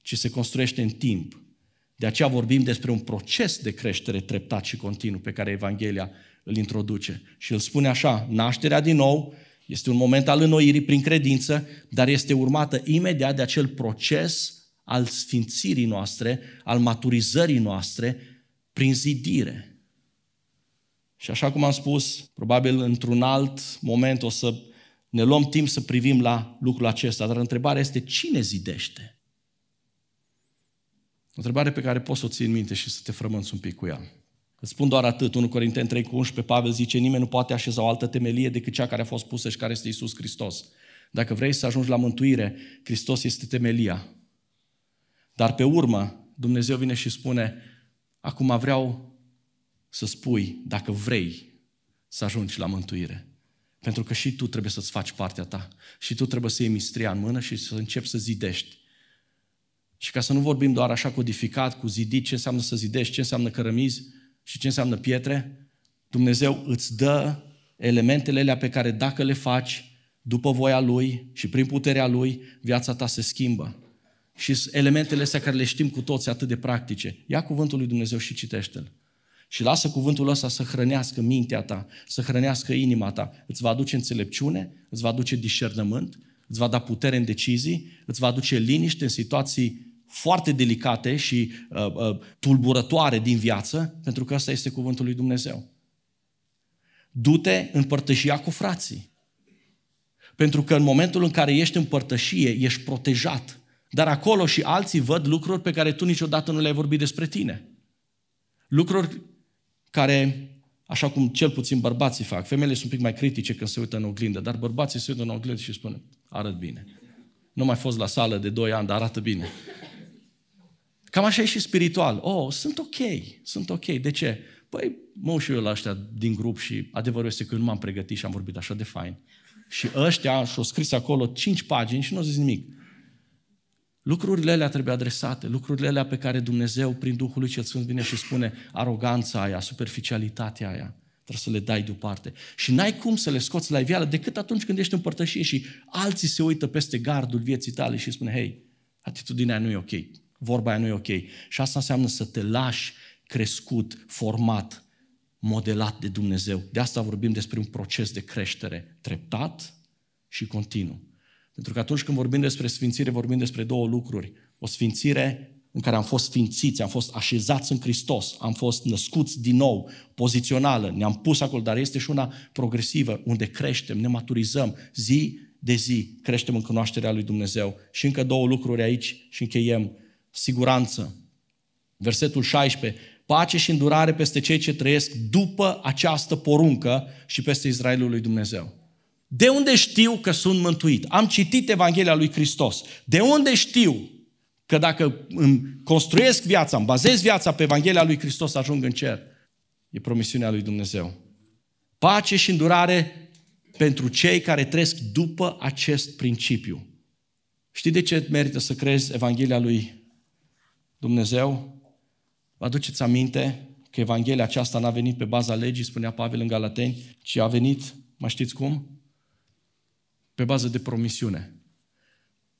ci se construiește în timp. De aceea vorbim despre un proces de creștere treptat și continuu pe care Evanghelia îl introduce. Și îl spune așa, nașterea din nou este un moment al înnoirii prin credință, dar este urmată imediat de acel proces al sfințirii noastre, al maturizării noastre, prin zidire. Și așa cum am spus, probabil într-un alt moment o să ne luăm timp să privim la lucrul acesta, dar întrebarea este cine zidește? O întrebare pe care poți să o ții în minte și să te frămânți un pic cu ea. Îți spun doar atât, 1 Corinteni 3 cu 11, Pavel zice, nimeni nu poate așeza o altă temelie decât cea care a fost pusă și care este Isus Hristos. Dacă vrei să ajungi la mântuire, Hristos este temelia. Dar pe urmă, Dumnezeu vine și spune, acum vreau să spui, dacă vrei să ajungi la mântuire. Pentru că și tu trebuie să-ți faci partea ta. Și tu trebuie să iei mistria în mână și să începi să zidești. Și ca să nu vorbim doar așa codificat, cu zidit, ce înseamnă să zidești, ce înseamnă cărămizi și ce înseamnă pietre, Dumnezeu îți dă elementele alea pe care dacă le faci după voia Lui și prin puterea Lui, viața ta se schimbă. Și elementele astea care le știm cu toți atât de practice. Ia cuvântul lui Dumnezeu și citește-l. Și lasă cuvântul ăsta să hrănească mintea ta, să hrănească inima ta. Îți va aduce înțelepciune, îți va aduce discernământ, îți va da putere în decizii, îți va aduce liniște în situații foarte delicate și uh, uh, tulburătoare din viață, pentru că ăsta este cuvântul lui Dumnezeu. Du-te în părtășia cu frații. Pentru că în momentul în care ești în părtășie, ești protejat. Dar acolo și alții văd lucruri pe care tu niciodată nu le-ai vorbit despre tine. Lucruri care, așa cum cel puțin bărbații fac, femeile sunt un pic mai critice când se uită în oglindă, dar bărbații se uită în oglindă și spun, arăt bine. Nu mai fost la sală de 2 ani, dar arată bine. Cam așa e și spiritual. Oh, sunt ok, sunt ok. De ce? Păi, mă și eu la ăștia din grup și adevărul este că eu nu m-am pregătit și am vorbit așa de fain. Și ăștia și-au scris acolo cinci pagini și nu au zis nimic. Lucrurile alea trebuie adresate, lucrurile alea pe care Dumnezeu, prin Duhul lui Cel Sfânt, vine și spune aroganța aia, superficialitatea aia, trebuie să le dai deoparte. Și n-ai cum să le scoți la iveală decât atunci când ești în părtășie și alții se uită peste gardul vieții tale și spune, hei, atitudinea nu e ok, vorba aia nu e ok. Și asta înseamnă să te lași crescut, format, modelat de Dumnezeu. De asta vorbim despre un proces de creștere treptat și continuu. Pentru că atunci când vorbim despre sfințire, vorbim despre două lucruri. O sfințire în care am fost sfințiți, am fost așezați în Hristos, am fost născuți din nou, pozițională, ne-am pus acolo, dar este și una progresivă, unde creștem, ne maturizăm zi de zi, creștem în cunoașterea lui Dumnezeu. Și încă două lucruri aici și încheiem. Siguranță. Versetul 16. Pace și îndurare peste cei ce trăiesc după această poruncă și peste Israelul lui Dumnezeu. De unde știu că sunt mântuit? Am citit Evanghelia lui Hristos. De unde știu că dacă îmi construiesc viața, îmi bazez viața pe Evanghelia lui Hristos, ajung în cer? E promisiunea lui Dumnezeu. Pace și îndurare pentru cei care trăiesc după acest principiu. Știi de ce merită să crezi Evanghelia lui Dumnezeu? Vă aduceți aminte că Evanghelia aceasta n-a venit pe baza legii, spunea Pavel în Galateni, ci a venit, mai știți cum? pe bază de promisiune.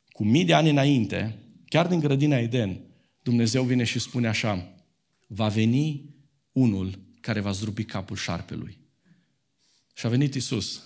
Cu mii de ani înainte, chiar din grădina Eden, Dumnezeu vine și spune așa, va veni unul care va zdrubi capul șarpelui. Și a venit Isus.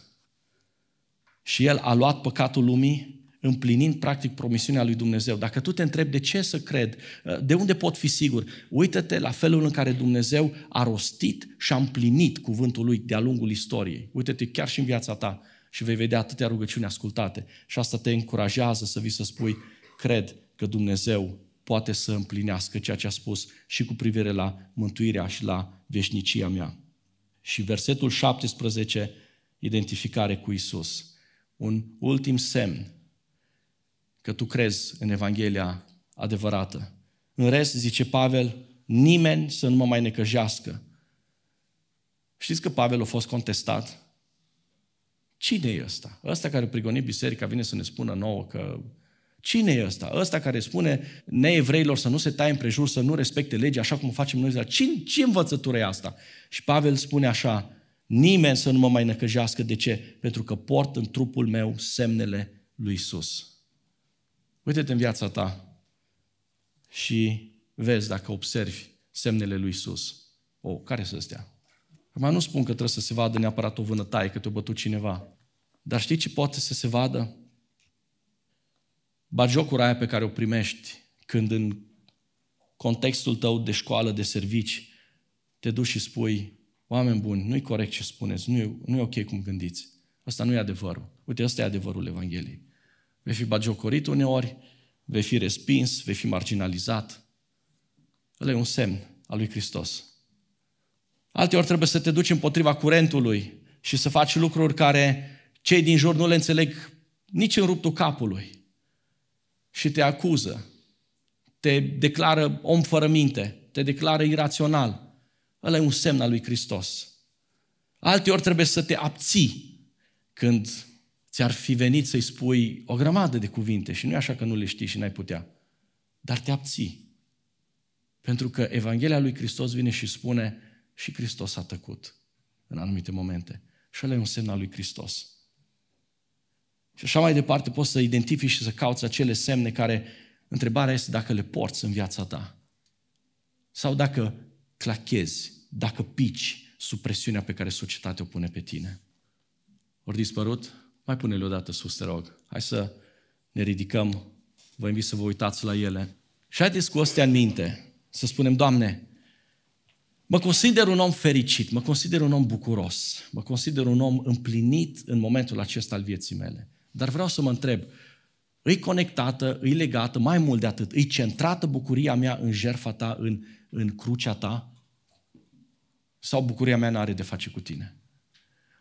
Și El a luat păcatul lumii, împlinind practic promisiunea lui Dumnezeu. Dacă tu te întrebi de ce să cred, de unde pot fi sigur, uită-te la felul în care Dumnezeu a rostit și a împlinit cuvântul lui de-a lungul istoriei. Uită-te chiar și în viața ta și vei vedea atâtea rugăciuni ascultate. Și asta te încurajează să vii să spui, cred că Dumnezeu poate să împlinească ceea ce a spus și cu privire la mântuirea și la veșnicia mea. Și versetul 17, identificare cu Isus. Un ultim semn că tu crezi în Evanghelia adevărată. În rest, zice Pavel, nimeni să nu mă mai necăjească. Știți că Pavel a fost contestat? Cine e ăsta? Ăsta care prigonit biserica vine să ne spună nouă că Cine e ăsta? Ăsta care spune neevreilor să nu se taie împrejur, să nu respecte legea așa cum facem noi. Ce, ce învățătură e asta? Și Pavel spune așa, nimeni să nu mă mai năcăjească. De ce? Pentru că port în trupul meu semnele lui Isus. Uite-te în viața ta și vezi dacă observi semnele lui Isus. O, care să stea? Acum nu spun că trebuie să se vadă neapărat o vânătaie, că te-a bătut cineva. Dar știi ce poate să se vadă? Bagiocura aia pe care o primești când în contextul tău de școală, de servici, te duci și spui, Oameni buni, nu-i corect ce spuneți, nu e, nu e ok cum gândiți. Asta nu e adevărul. Uite, ăsta e adevărul Evangheliei. Vei fi bagiocorit uneori, vei fi respins, vei fi marginalizat. Ăla e un semn al lui Hristos. Alteori trebuie să te duci împotriva curentului și să faci lucruri care cei din jur nu le înțeleg nici în ruptul capului. Și te acuză, te declară om fără minte, te declară irațional. Ăla e un semn al lui Hristos. Alteori trebuie să te abții când ți-ar fi venit să-i spui o grămadă de cuvinte și nu e așa că nu le știi și n-ai putea. Dar te abții. Pentru că Evanghelia lui Hristos vine și spune și Hristos a tăcut în anumite momente. Și ăla e un semn al lui Hristos. Și așa mai departe poți să identifici și să cauți acele semne care, întrebarea este dacă le porți în viața ta. Sau dacă clachezi, dacă pici sub presiunea pe care societatea o pune pe tine. Ori dispărut? Mai pune-le o dată sus, te rog. Hai să ne ridicăm. Vă invit să vă uitați la ele. Și haideți cu astea în minte să spunem, Doamne, mă consider un om fericit, mă consider un om bucuros, mă consider un om împlinit în momentul acesta al vieții mele. Dar vreau să mă întreb, îi conectată, îi legată, mai mult de atât, îi centrată bucuria mea în jertfa ta, în, în crucea ta? Sau bucuria mea nu are de face cu tine?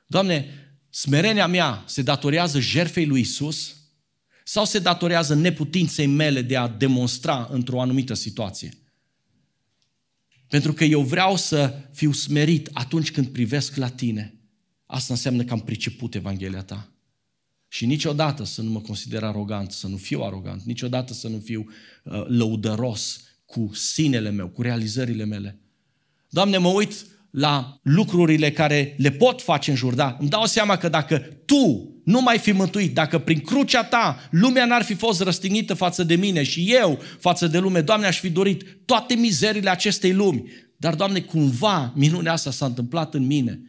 Doamne, smerenia mea se datorează jertfei lui Isus sau se datorează neputinței mele de a demonstra într-o anumită situație? Pentru că eu vreau să fiu smerit atunci când privesc la tine. Asta înseamnă că am priceput Evanghelia ta. Și niciodată să nu mă consider arogant, să nu fiu arogant, niciodată să nu fiu uh, lăudăros cu sinele meu, cu realizările mele. Doamne, mă uit la lucrurile care le pot face în jur, da? Îmi dau seama că dacă Tu nu mai fi mântuit, dacă prin crucea Ta lumea n-ar fi fost răstignită față de mine și eu față de lume, Doamne, aș fi dorit toate mizerile acestei lumi. Dar, Doamne, cumva minunea asta s-a întâmplat în mine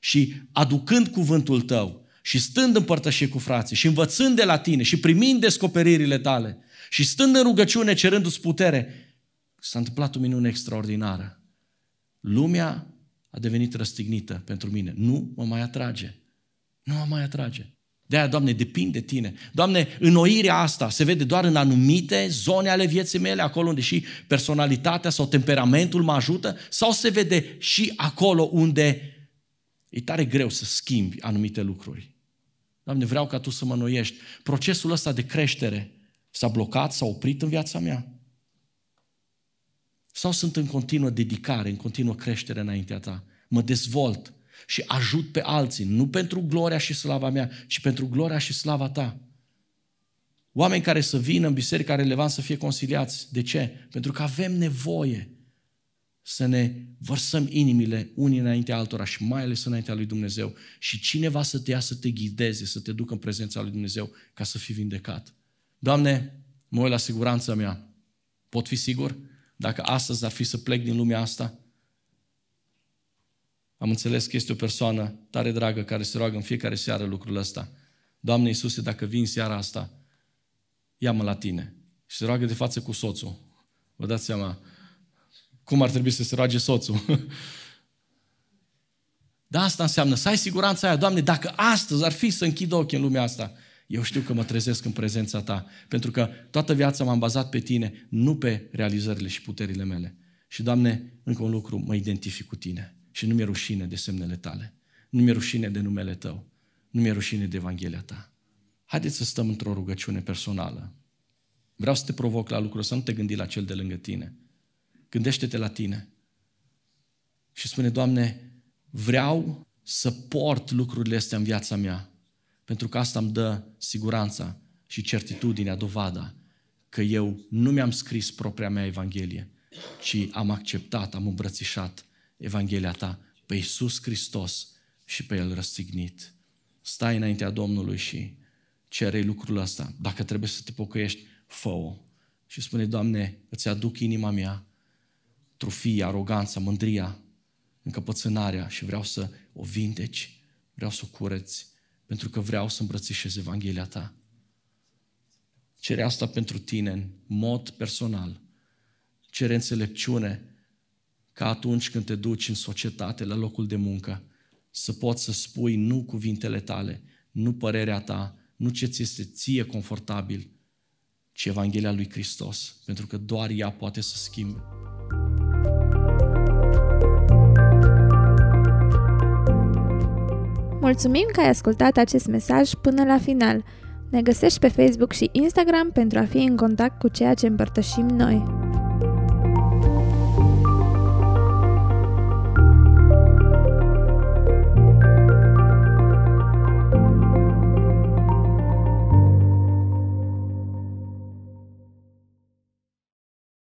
și aducând cuvântul Tău, și stând în părtășie cu frații și învățând de la tine și primind descoperirile tale și stând în rugăciune cerându-ți putere, s-a întâmplat o minune extraordinară. Lumea a devenit răstignită pentru mine. Nu mă mai atrage. Nu mă mai atrage. De aia, Doamne, depinde de Tine. Doamne, înnoirea asta se vede doar în anumite zone ale vieții mele, acolo unde și personalitatea sau temperamentul mă ajută, sau se vede și acolo unde e tare greu să schimbi anumite lucruri. Doamne, vreau ca Tu să mă noiești. Procesul ăsta de creștere s-a blocat, s-a oprit în viața mea? Sau sunt în continuă dedicare, în continuă creștere înaintea Ta? Mă dezvolt și ajut pe alții, nu pentru gloria și slava mea, ci pentru gloria și slava Ta. Oameni care să vină în biserica relevant să fie conciliați. De ce? Pentru că avem nevoie să ne vărsăm inimile unii înaintea altora și mai ales înaintea lui Dumnezeu și cineva să te ia să te ghideze, să te ducă în prezența lui Dumnezeu ca să fii vindecat. Doamne, mă uit la siguranța mea. Pot fi sigur? Dacă astăzi ar fi să plec din lumea asta, am înțeles că este o persoană tare dragă care se roagă în fiecare seară lucrul ăsta. Doamne Iisuse, dacă vin seara asta, ia-mă la tine. Și se roagă de față cu soțul. Vă dați seama, cum ar trebui să se roage soțul. Da, asta înseamnă să ai siguranța aia. Doamne, dacă astăzi ar fi să închid ochii în lumea asta, eu știu că mă trezesc în prezența Ta. Pentru că toată viața m-am bazat pe Tine, nu pe realizările și puterile mele. Și, Doamne, încă un lucru, mă identific cu Tine. Și nu mi-e rușine de semnele Tale. Nu mi-e rușine de numele Tău. Nu mi-e rușine de Evanghelia Ta. Haideți să stăm într-o rugăciune personală. Vreau să te provoc la lucruri, să nu te gândi la cel de lângă tine Gândește-te la tine. Și spune, Doamne, vreau să port lucrurile astea în viața mea. Pentru că asta îmi dă siguranța și certitudinea, dovada că eu nu mi-am scris propria mea Evanghelie, ci am acceptat, am îmbrățișat Evanghelia ta pe Iisus Hristos și pe El răstignit. Stai înaintea Domnului și cere lucrul ăsta. Dacă trebuie să te pocăiești, fă-o. Și spune, Doamne, îți aduc inima mea, trufia, aroganța, mândria, încăpățânarea și vreau să o vindeci, vreau să o cureți, pentru că vreau să îmbrățișez Evanghelia ta. Cere asta pentru tine în mod personal. Cere înțelepciune ca atunci când te duci în societate, la locul de muncă, să poți să spui nu cuvintele tale, nu părerea ta, nu ce ți este ție confortabil, ci Evanghelia lui Hristos, pentru că doar ea poate să schimbe. Mulțumim că ai ascultat acest mesaj până la final. Ne găsești pe Facebook și Instagram pentru a fi în contact cu ceea ce împărtășim noi.